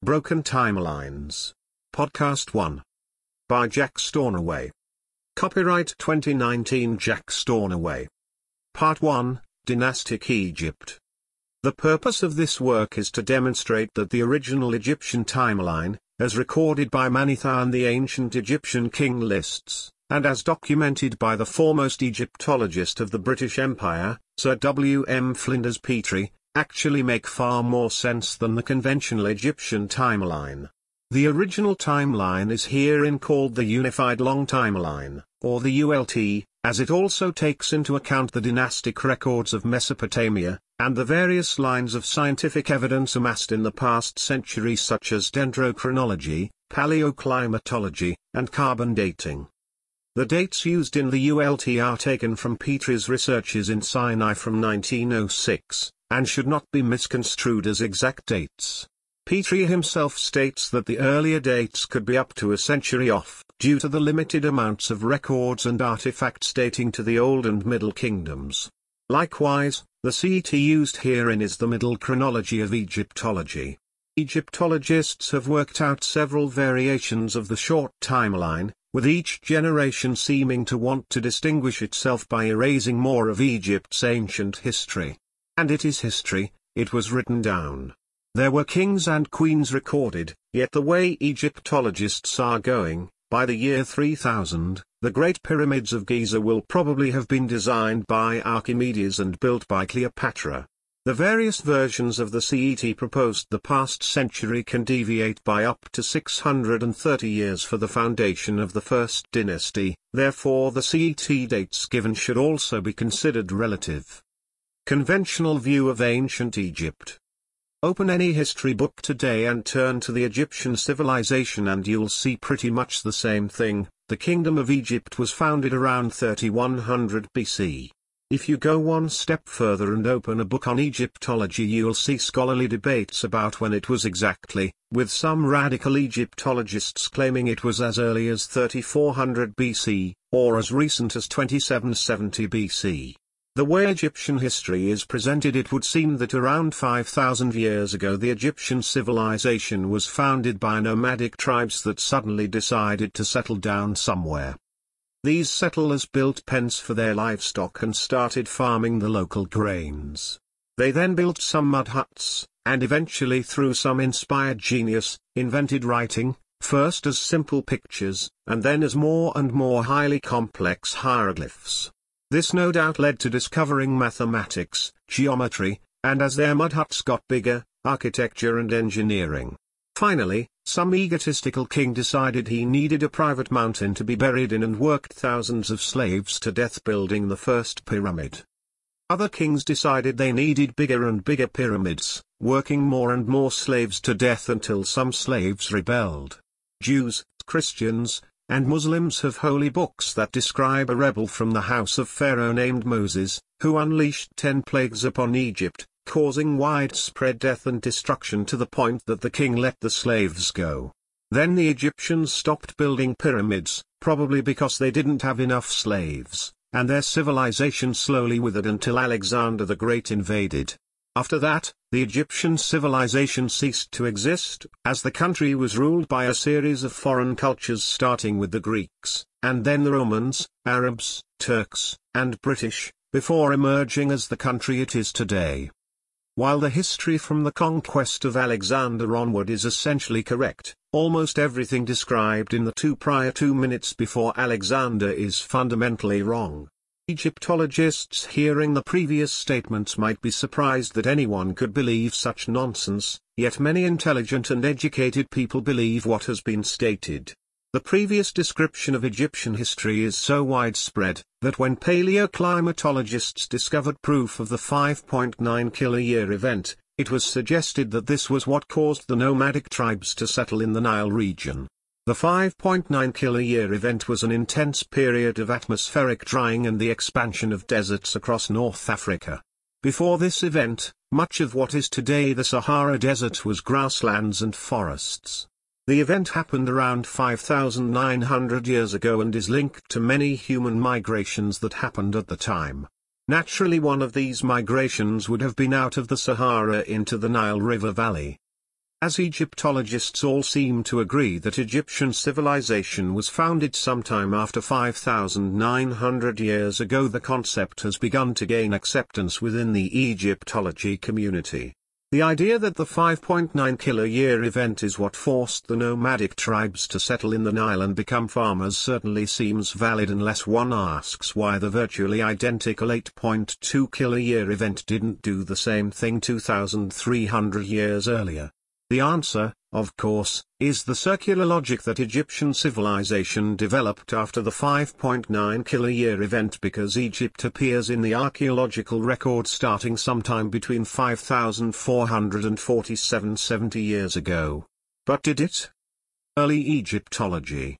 Broken Timelines. Podcast 1. By Jack Stornaway. Copyright 2019 Jack Stornaway. Part 1 Dynastic Egypt. The purpose of this work is to demonstrate that the original Egyptian timeline, as recorded by Manetho and the ancient Egyptian king lists, and as documented by the foremost Egyptologist of the British Empire, Sir W. M. Flinders Petrie, actually make far more sense than the conventional Egyptian timeline. The original timeline is herein called the Unified Long Timeline, or the ULT, as it also takes into account the dynastic records of Mesopotamia, and the various lines of scientific evidence amassed in the past century such as dendrochronology, paleoclimatology, and carbon dating. The dates used in the ULT are taken from Petrie's researches in Sinai from 1906, and should not be misconstrued as exact dates. Petrie himself states that the earlier dates could be up to a century off, due to the limited amounts of records and artifacts dating to the Old and Middle Kingdoms. Likewise, the CET used herein is the Middle Chronology of Egyptology. Egyptologists have worked out several variations of the short timeline, with each generation seeming to want to distinguish itself by erasing more of Egypt's ancient history. And it is history, it was written down. There were kings and queens recorded, yet the way Egyptologists are going, by the year 3000, the Great Pyramids of Giza will probably have been designed by Archimedes and built by Cleopatra. The various versions of the CET proposed the past century can deviate by up to 630 years for the foundation of the first dynasty, therefore the CET dates given should also be considered relative. Conventional view of ancient Egypt. Open any history book today and turn to the Egyptian civilization and you'll see pretty much the same thing. The Kingdom of Egypt was founded around 3100 BC. If you go one step further and open a book on Egyptology you'll see scholarly debates about when it was exactly, with some radical Egyptologists claiming it was as early as 3400 BC, or as recent as 2770 BC. The way Egyptian history is presented it would seem that around 5,000 years ago the Egyptian civilization was founded by nomadic tribes that suddenly decided to settle down somewhere. These settlers built pens for their livestock and started farming the local grains. They then built some mud huts, and eventually through some inspired genius, invented writing, first as simple pictures, and then as more and more highly complex hieroglyphs. This no doubt led to discovering mathematics, geometry, and as their mud huts got bigger, architecture and engineering. Finally, some egotistical king decided he needed a private mountain to be buried in and worked thousands of slaves to death building the first pyramid. Other kings decided they needed bigger and bigger pyramids, working more and more slaves to death until some slaves rebelled. Jews, Christians, and Muslims have holy books that describe a rebel from the house of Pharaoh named Moses, who unleashed ten plagues upon Egypt, causing widespread death and destruction to the point that the king let the slaves go. Then the Egyptians stopped building pyramids, probably because they didn't have enough slaves, and their civilization slowly withered until Alexander the Great invaded. After that, the Egyptian civilization ceased to exist, as the country was ruled by a series of foreign cultures starting with the Greeks, and then the Romans, Arabs, Turks, and British, before emerging as the country it is today. While the history from the conquest of Alexander onward is essentially correct, almost everything described in the two prior two minutes before Alexander is fundamentally wrong. Egyptologists hearing the previous statements might be surprised that anyone could believe such nonsense, yet many intelligent and educated people believe what has been stated. The previous description of Egyptian history is so widespread, that when paleoclimatologists discovered proof of the 5.9 kiloyear event, it was suggested that this was what caused the nomadic tribes to settle in the Nile region. The 5.9 kiloyear event was an intense period of atmospheric drying and the expansion of deserts across North Africa. Before this event, much of what is today the Sahara Desert was grasslands and forests. The event happened around 5,900 years ago and is linked to many human migrations that happened at the time. Naturally one of these migrations would have been out of the Sahara into the Nile River Valley. As Egyptologists all seem to agree that Egyptian civilization was founded sometime after 5,900 years ago the concept has begun to gain acceptance within the Egyptology community. The idea that the 5.9 kilo-year event is what forced the nomadic tribes to settle in the Nile and become farmers certainly seems valid unless one asks why the virtually identical 8.2 kilo-year event didn't do the same thing 2,300 years earlier. The answer, of course, is the circular logic that Egyptian civilization developed after the 5.9 kiloyear event because Egypt appears in the archaeological record starting sometime between 5447 70 years ago. But did it? Early Egyptology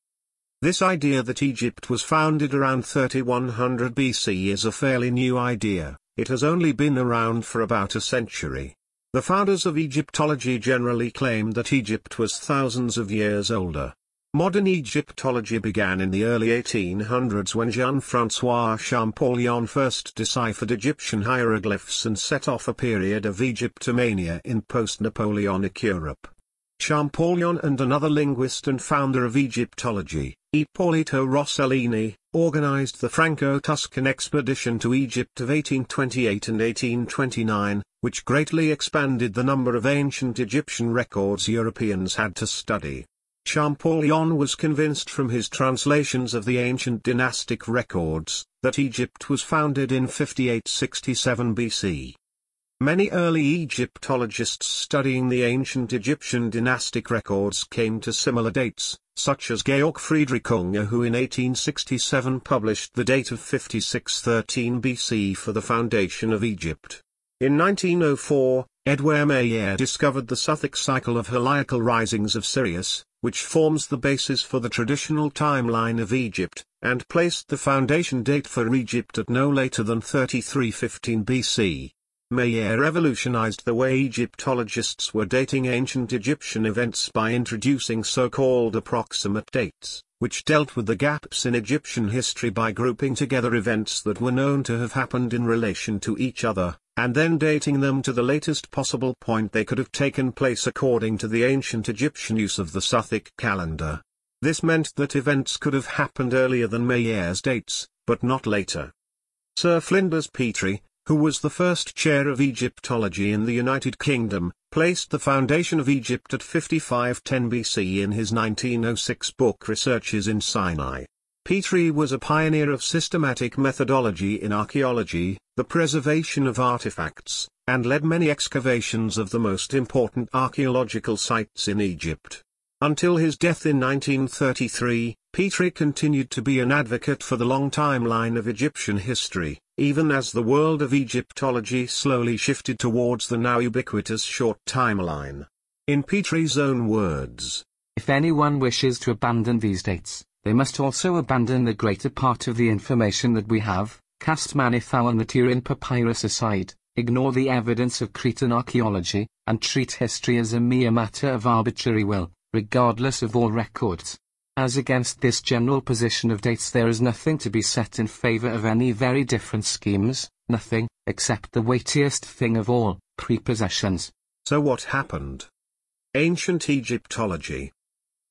This idea that Egypt was founded around 3100 BC is a fairly new idea, it has only been around for about a century. The founders of Egyptology generally claimed that Egypt was thousands of years older. Modern Egyptology began in the early 1800s when Jean-François Champollion first deciphered Egyptian hieroglyphs and set off a period of Egyptomania in post-Napoleonic Europe. Champollion and another linguist and founder of Egyptology, Ippolito Rosellini, organized the Franco-Tuscan expedition to Egypt of 1828 and 1829, which greatly expanded the number of ancient Egyptian records Europeans had to study. Champollion was convinced from his translations of the ancient dynastic records, that Egypt was founded in 5867 BC. Many early Egyptologists studying the ancient Egyptian dynastic records came to similar dates, such as Georg Friedrich Unger who in 1867 published the date of 5613 BC for the foundation of Egypt. In 1904, Edouard Meyer discovered the Sothic cycle of heliacal risings of Sirius, which forms the basis for the traditional timeline of Egypt, and placed the foundation date for Egypt at no later than 3315 BC. Meyer revolutionized the way Egyptologists were dating ancient Egyptian events by introducing so-called approximate dates, which dealt with the gaps in Egyptian history by grouping together events that were known to have happened in relation to each other, and then dating them to the latest possible point they could have taken place according to the ancient Egyptian use of the Sothic calendar. This meant that events could have happened earlier than Meyer's dates, but not later. Sir Flinders Petrie, who was the first chair of Egyptology in the United Kingdom, placed the foundation of Egypt at 5510 BC in his 1906 book Researches in Sinai. Petrie was a pioneer of systematic methodology in archaeology, the preservation of artifacts, and led many excavations of the most important archaeological sites in Egypt. Until his death in 1933, Petrie continued to be an advocate for the long timeline of Egyptian history, even as the world of Egyptology slowly shifted towards the now ubiquitous short timeline. In Petrie's own words, If anyone wishes to abandon these dates, they must also abandon the greater part of the information that we have, cast Manetho and the Turin papyrus aside, ignore the evidence of Cretan archaeology, and treat history as a mere matter of arbitrary will, regardless of all records. As against this general position of dates there is nothing to be set in favor of any very different schemes, nothing, except the weightiest thing of all, prepossessions. So what happened? Ancient Egyptology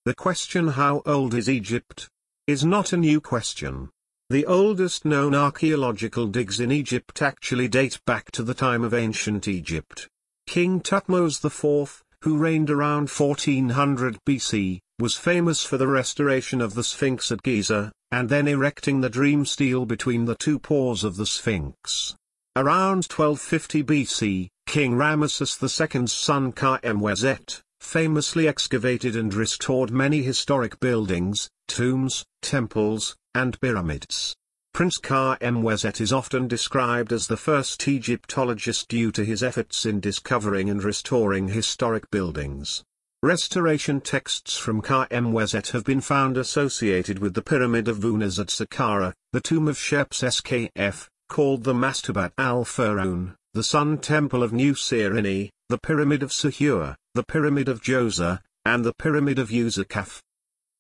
the question how old is Egypt? is not a new question. The oldest known archaeological digs in Egypt actually date back to the time of ancient Egypt. King Thutmose IV, who reigned around 1400 BC, was famous for the restoration of the Sphinx at Giza, and then erecting the dream stele between the two paws of the Sphinx. Around 1250 BC, King Ramesses II's son Kha-Emweset, famously excavated and restored many historic buildings, tombs, temples, and pyramids. Prince Kha-Emweset is often described as the first Egyptologist due to his efforts in discovering and restoring historic buildings. Restoration texts from Kha-Emweset have been found associated with the Pyramid of Unas at Saqqara, the tomb of Shepseskaf, called the Mastabat al-Faraun, the Sun Temple of Nyuserre Ini, the Pyramid of Sahure, the Pyramid of Djoser, and the Pyramid of Userkaf.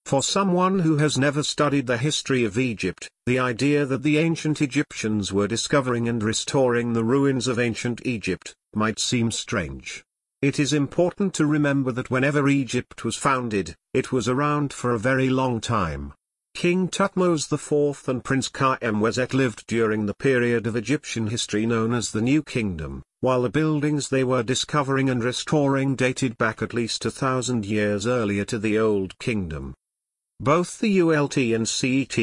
For someone who has never studied the history of Egypt, the idea that the ancient Egyptians were discovering and restoring the ruins of ancient Egypt, might seem strange. It is important to remember that whenever Egypt was founded, it was around for a very long time. King Thutmose IV and Prince Kha-Emweset lived during the period of Egyptian history known as the New Kingdom, while the buildings they were discovering and restoring dated back at least a thousand years earlier to the Old Kingdom. Both the ULT and CET,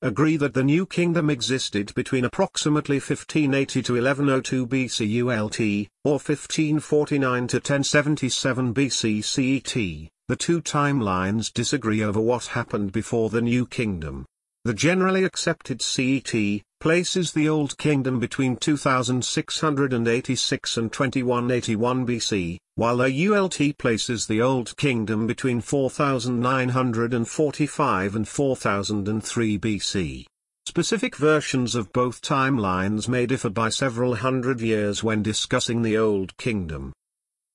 agree that the New Kingdom existed between approximately 1580 to 1102 BC ULT, or 1549 to 1077 BC CET. The two timelines disagree over what happened before the New Kingdom. The generally accepted CET places the Old Kingdom between 2686 and 2181 BC, while the ULT places the Old Kingdom between 4945 and 4003 BC. Specific versions of both timelines may differ by several hundred years when discussing the Old Kingdom.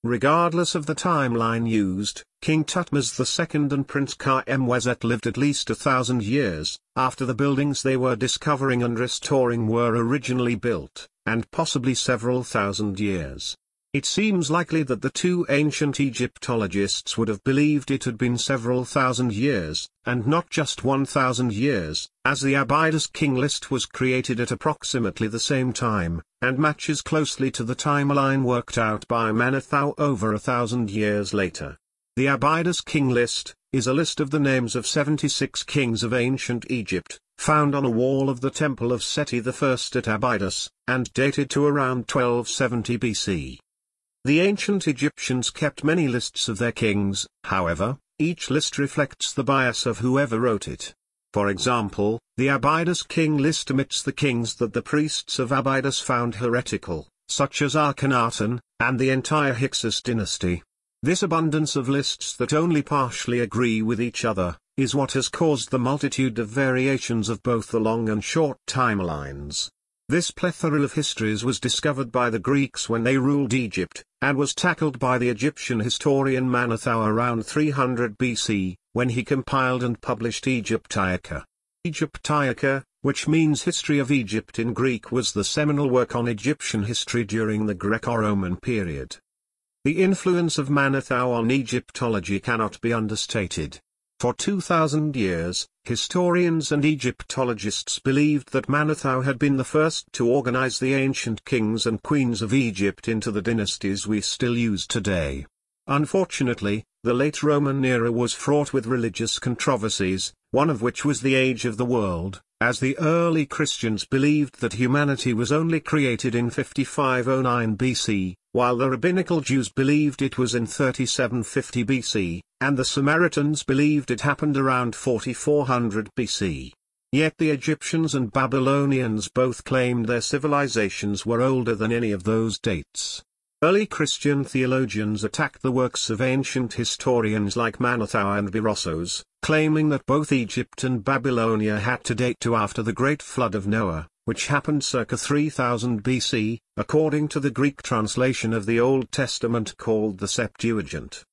Regardless of the timeline used, King Thutmose II and Prince Kha-Emweset lived at least a thousand years, after the buildings they were discovering and restoring were originally built, and possibly several thousand years. It seems likely that the two ancient Egyptologists would have believed it had been several thousand years, and not just one thousand years, as the Abydos king list was created at approximately the same time, and matches closely to the timeline worked out by Manetho over a thousand years later. The Abydos king list, is a list of the names of 76 kings of ancient Egypt, found on a wall of the temple of Seti I at Abydos, and dated to around 1270 BC. The ancient Egyptians kept many lists of their kings, however, each list reflects the bias of whoever wrote it. For example, the Abydos king list omits the kings that the priests of Abydos found heretical, such as Akhenaten, and the entire Hyksos dynasty. This abundance of lists that only partially agree with each other, is what has caused the multitude of variations of both the long and short timelines. This plethora of histories was discovered by the Greeks when they ruled Egypt, and was tackled by the Egyptian historian Manetho around 300 BC, when he compiled and published Aegyptiaca. Aegyptiaca, which means History of Egypt in Greek was the seminal work on Egyptian history during the Greco-Roman period. The influence of Manetho on Egyptology cannot be understated. For 2,000 years, historians and Egyptologists believed that Manetho had been the first to organize the ancient kings and queens of Egypt into the dynasties we still use today. Unfortunately, the late Roman era was fraught with religious controversies, one of which was the age of the world, as the early Christians believed that humanity was only created in 5509 BC, while the rabbinical Jews believed it was in 3750 BC, and the Samaritans believed it happened around 4400 BC. Yet the Egyptians and Babylonians both claimed their civilizations were older than any of those dates. Early Christian theologians attacked the works of ancient historians like Manetho and Berossos, claiming that both Egypt and Babylonia had to date to after the Great Flood of Noah, which happened circa 3000 BC, according to the Greek translation of the Old Testament called the Septuagint.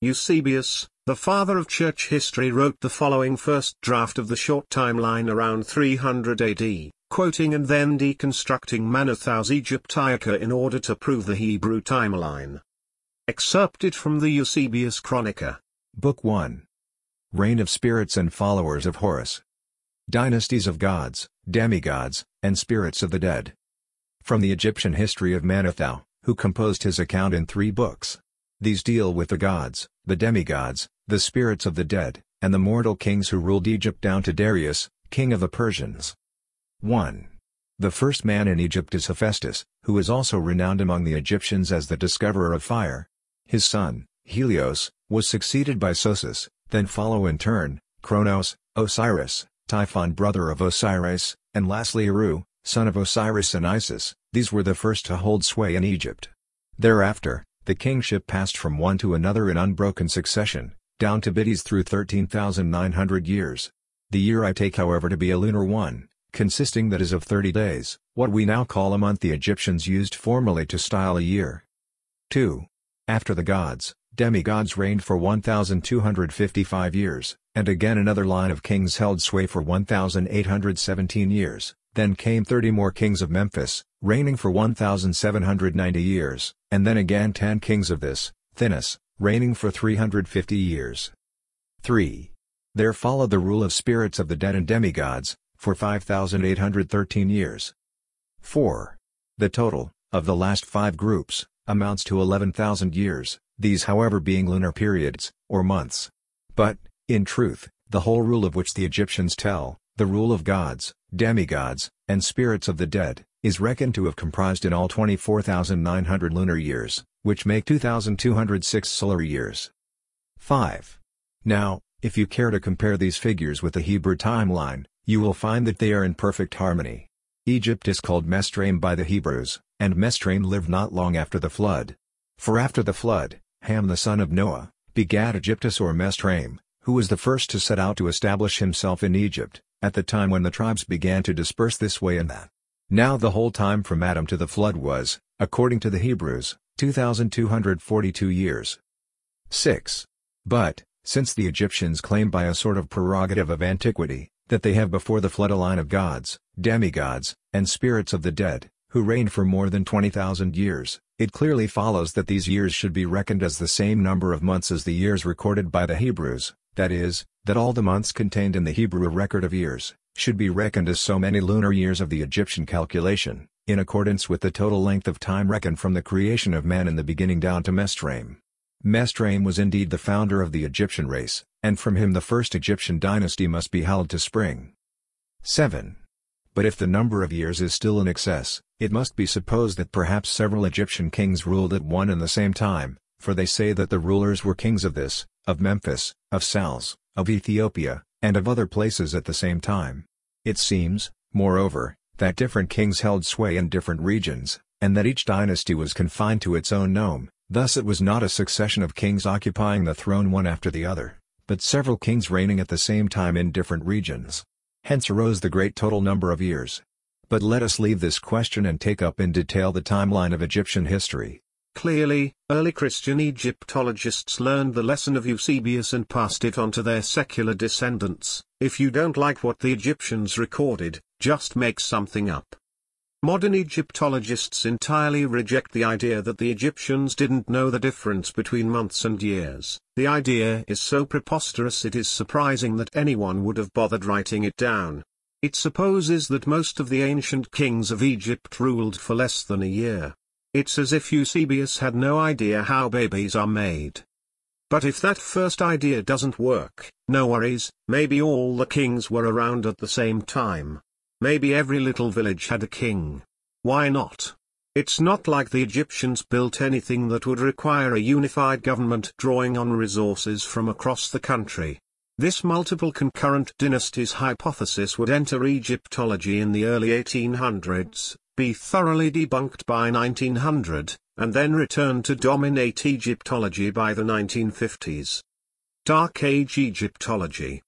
Eusebius, the father of church history wrote the following first draft of the short timeline around 300 AD quoting and then deconstructing Manetho's Aegyptiaca in order to prove the Hebrew timeline. Excerpted from the Eusebius Chronica. Book 1. Reign of Spirits and Followers of Horus. Dynasties of Gods, Demigods, and Spirits of the Dead. From the Egyptian history of Manetho, who composed his account in three books. These deal with the gods, the demigods, the spirits of the dead, and the mortal kings who ruled Egypt down to Darius, king of the Persians. 1. The first man in Egypt is Hephaestus, who is also renowned among the Egyptians as the discoverer of fire. His son, Helios, was succeeded by Sosis, then follow in turn, Kronos, Osiris, Typhon brother of Osiris, and lastly Eru, son of Osiris and Isis, these were the first to hold sway in Egypt. Thereafter, the kingship passed from one to another in unbroken succession, down to Bidis through 13,900 years. The year I take however to be a lunar one, consisting that is of 30 days, what we now call a month the Egyptians used formally to style a year. 2. After the gods, demigods reigned for 1,255 years, and again another line of kings held sway for 1,817 years, Then came 30 more kings of Memphis, reigning for 1,790 years, and then again 10 kings of this, Thinis, reigning for 350 years. 3. There followed the rule of spirits of the dead and demigods, for 5,813 years. 4. The total, of the last five groups, amounts to 11,000 years, these however being lunar periods, or months. But, in truth, the whole rule of which the Egyptians tell, the rule of gods, demigods, and spirits of the dead, is reckoned to have comprised in all 24,900 lunar years, which make 2,206 solar years. 5. Now, if you care to compare these figures with the Hebrew timeline, you will find that they are in perfect harmony. Egypt is called Mesraim by the Hebrews, and Mesraim lived not long after the flood. For after the flood, Ham the son of Noah, begat Egyptus or Mesraim, who was the first to set out to establish himself in Egypt, at the time when the tribes began to disperse this way and that. Now the whole time from Adam to the flood was, according to the Hebrews, 2,242 years. 6. But, since the Egyptians claim by a sort of prerogative of antiquity, that they have before the flood a line of gods, demigods, and spirits of the dead, who reigned for more than 20,000 years, it clearly follows that these years should be reckoned as the same number of months as the years recorded by the Hebrews, that is, that all the months contained in the Hebrew record of years, should be reckoned as so many lunar years of the Egyptian calculation, in accordance with the total length of time reckoned from the creation of man in the beginning down to Mesraim. Mesraim was indeed the founder of the Egyptian race, and from him the first Egyptian dynasty must be held to spring. 7. But if the number of years is still in excess, it must be supposed that perhaps several Egyptian kings ruled at one and the same time, for they say that the rulers were kings of this, of Memphis, of Sais, of Ethiopia, and of other places at the same time. It seems, moreover, that different kings held sway in different regions, and that each dynasty was confined to its own nome, thus it was not a succession of kings occupying the throne one after the other, but several kings reigning at the same time in different regions. Hence arose the great total number of years. But let us leave this question and take up in detail the timeline of Egyptian history. Clearly, early Christian Egyptologists learned the lesson of Eusebius and passed it on to their secular descendants. If you don't like what the Egyptians recorded, just make something up. Modern Egyptologists entirely reject the idea that the Egyptians didn't know the difference between months and years. The idea is so preposterous it is surprising that anyone would have bothered writing it down. It supposes that most of the ancient kings of Egypt ruled for less than a year. It's as if Eusebius had no idea how babies are made. But if that first idea doesn't work, no worries, maybe all the kings were around at the same time. Maybe every little village had a king. Why not? It's not like the Egyptians built anything that would require a unified government drawing on resources from across the country. This multiple concurrent dynasties hypothesis would enter Egyptology in the early 1800s, be thoroughly debunked by 1900, and then return to dominate Egyptology by the 1950s. Dark Age Egyptology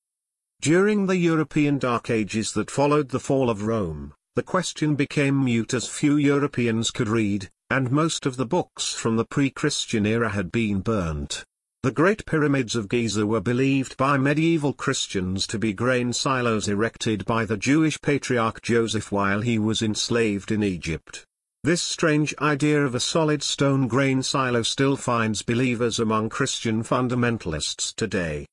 During the European Dark Ages that followed the fall of Rome, the question became mute as few Europeans could read, and most of the books from the pre-Christian era had been burnt. The Great Pyramids of Giza were believed by medieval Christians to be grain silos erected by the Jewish patriarch Joseph while he was enslaved in Egypt. This strange idea of a solid stone grain silo still finds believers among Christian fundamentalists today.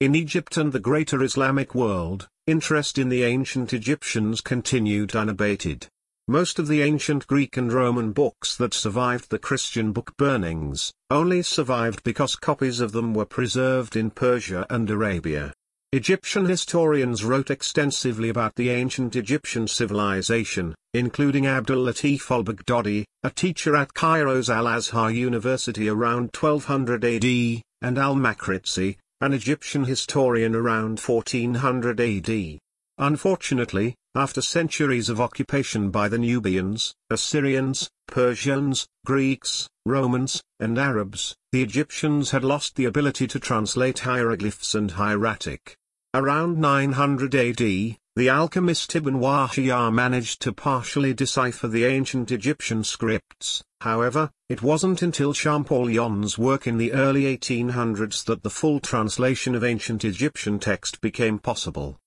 In Egypt and the greater Islamic world, interest in the ancient Egyptians continued unabated. Most of the ancient Greek and Roman books that survived the Christian book burnings, only survived because copies of them were preserved in Persia and Arabia. Egyptian historians wrote extensively about the ancient Egyptian civilization, including Abdul Latif al-Baghdadi, a teacher at Cairo's Al-Azhar University around 1200 AD, and al-Makrizi, an Egyptian historian around 1400 AD. Unfortunately, after centuries of occupation by the Nubians, Assyrians, Persians, Greeks, Romans, and Arabs, the Egyptians had lost the ability to translate hieroglyphs and hieratic. Around 900 AD, the alchemist Ibn Wahshiyya managed to partially decipher the ancient Egyptian scripts, however, it wasn't until Champollion's work in the early 1800s that the full translation of ancient Egyptian text became possible.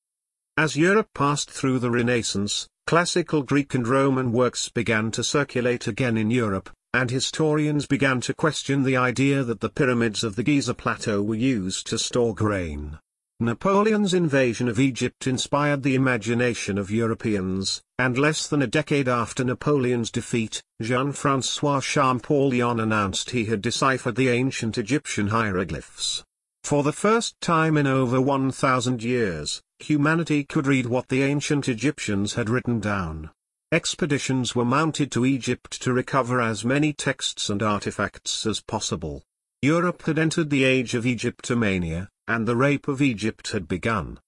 As Europe passed through the Renaissance, classical Greek and Roman works began to circulate again in Europe, and historians began to question the idea that the pyramids of the Giza Plateau were used to store grain. Napoleon's invasion of Egypt inspired the imagination of Europeans, and less than a decade after Napoleon's defeat, Jean-François Champollion announced he had deciphered the ancient Egyptian hieroglyphs. For the first time in over 1,000 years, humanity could read what the ancient Egyptians had written down. Expeditions were mounted to Egypt to recover as many texts and artifacts as possible. Europe had entered the age of Egyptomania, and the rape of Egypt had begun.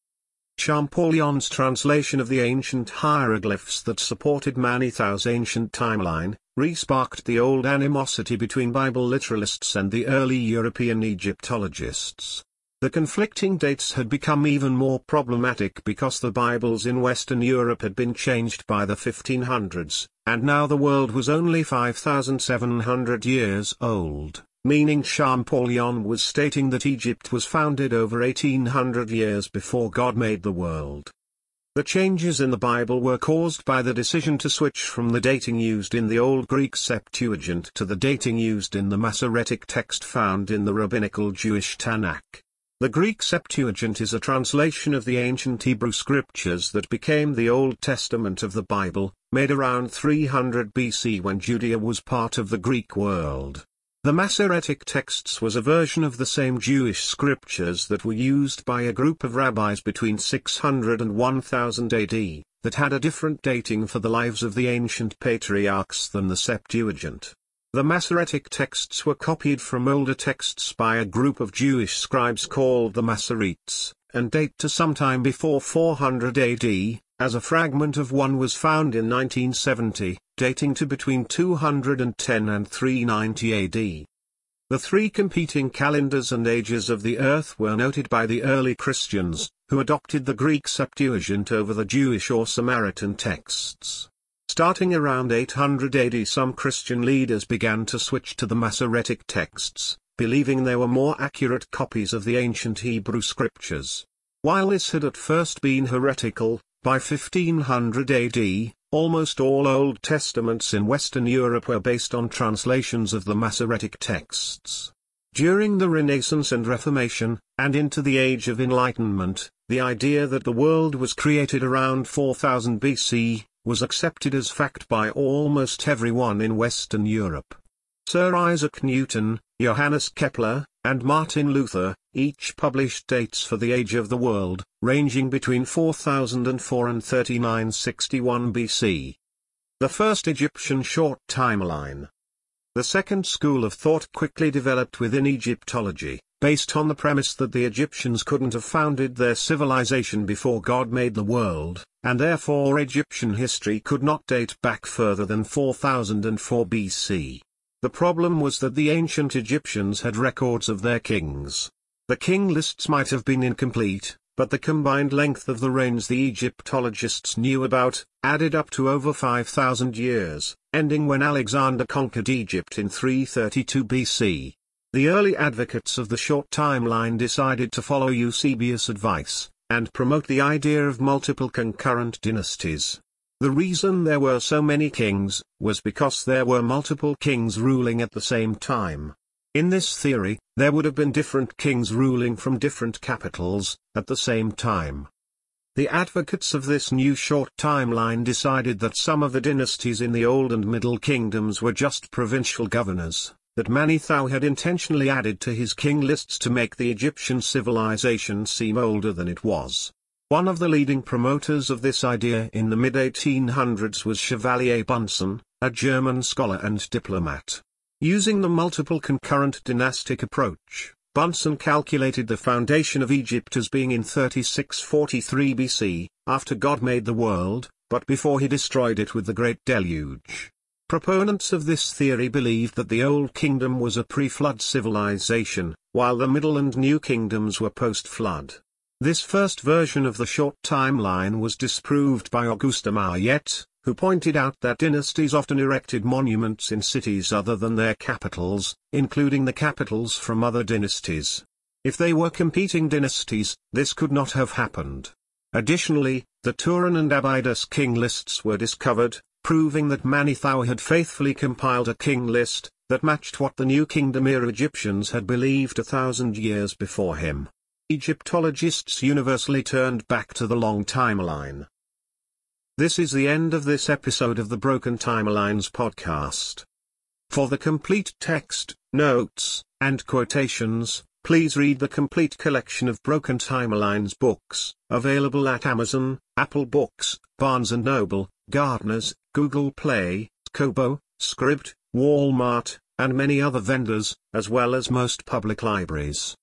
Champollion's translation of the ancient hieroglyphs that supported Manetho's ancient timeline, re-sparked the old animosity between Bible literalists and the early European Egyptologists. The conflicting dates had become even more problematic because the Bibles in Western Europe had been changed by the 1500s, and now the world was only 5,700 years old meaning Champollion was stating that Egypt was founded over 1800 years before God made the world. The changes in the Bible were caused by the decision to switch from the dating used in the Old Greek Septuagint to the dating used in the Masoretic text found in the rabbinical Jewish Tanakh. The Greek Septuagint is a translation of the ancient Hebrew scriptures that became the Old Testament of the Bible, made around 300 BC when Judea was part of the Greek world. The Masoretic texts was a version of the same Jewish scriptures that were used by a group of rabbis between 600 and 1000 AD, that had a different dating for the lives of the ancient patriarchs than the Septuagint. The Masoretic texts were copied from older texts by a group of Jewish scribes called the Masoretes, and date to sometime before 400 AD, as a fragment of one was found in 1970, dating to between 210 and 390 AD. The three competing calendars and ages of the earth were noted by the early Christians, who adopted the Greek Septuagint over the Jewish or Samaritan texts. Starting around 800 AD some Christian leaders began to switch to the Masoretic texts, believing they were more accurate copies of the ancient Hebrew scriptures. While this had at first been heretical, by 1500 AD, almost all Old Testaments in Western Europe were based on translations of the Masoretic texts. During the Renaissance and Reformation, and into the Age of Enlightenment, the idea that the world was created around 4000 BC, was accepted as fact by almost everyone in Western Europe. Sir Isaac Newton, Johannes Kepler, and Martin Luther, each published dates for the age of the world, ranging between 4004 and 3961 BC. The first Egyptian short timeline. The second school of thought quickly developed within Egyptology, based on the premise that the Egyptians couldn't have founded their civilization before God made the world, and therefore Egyptian history could not date back further than 4004 BC. The problem was that the ancient Egyptians had records of their kings. The king lists might have been incomplete, but the combined length of the reigns the Egyptologists knew about, added up to over 5,000 years, ending when Alexander conquered Egypt in 332 BC. The early advocates of the short timeline decided to follow Eusebius' advice, and promote the idea of multiple concurrent dynasties. The reason there were so many kings, was because there were multiple kings ruling at the same time. In this theory, there would have been different kings ruling from different capitals, at the same time. The advocates of this new short timeline decided that some of the dynasties in the Old and Middle Kingdoms were just provincial governors, that Manetho had intentionally added to his king lists to make the Egyptian civilization seem older than it was. One of the leading promoters of this idea in the mid-1800s was Chevalier Bunsen, a German scholar and diplomat. Using the multiple concurrent dynastic approach, Bunsen calculated the foundation of Egypt as being in 3643 BC, after God made the world, but before he destroyed it with the Great Deluge. Proponents of this theory believed that the Old Kingdom was a pre-flood civilization, while the Middle and New Kingdoms were post-flood. This first version of the short timeline was disproved by Auguste Mariette, who pointed out that dynasties often erected monuments in cities other than their capitals, including the capitals from other dynasties. If they were competing dynasties, this could not have happened. Additionally, the Turin and Abydos king lists were discovered, proving that Manetho had faithfully compiled a king list, that matched what the New Kingdom era Egyptians had believed a thousand years before him. Egyptologists universally turned back to the long timeline. This is the end of this episode of the Broken Timelines podcast. For the complete text, notes, and quotations, please read the complete collection of Broken Timelines books, available at Amazon, Apple Books, Barnes & Noble, Gardner's, Google Play, Kobo, Scribd, Walmart, and many other vendors, as well as most public libraries.